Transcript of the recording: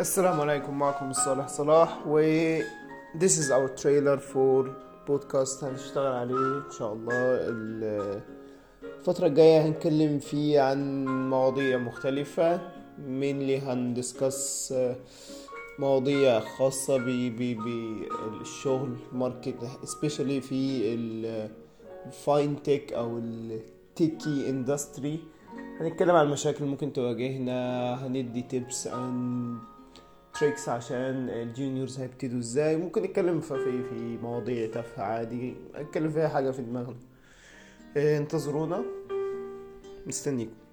السلام عليكم معكم الصالح صلاح و this is our trailer for بودكاست هنشتغل عليه إن شاء الله. ال- الفترة الجاية هنتكلم فيه عن مواضيع مختلفة mainly هن discuss مواضيع خاصة بالشغل market especially في ال fintech أو ال tech industry هنتكلم عن المشاكل ممكن تواجهنا هندي tips and tricks عشان ال juniors هيبتدوا إزاي. ممكن نتكلم في في مواضيع تافهة عادي. نتكلم فيها حاجة في دماغنا. إيه، انتظرونا. مستنيكم.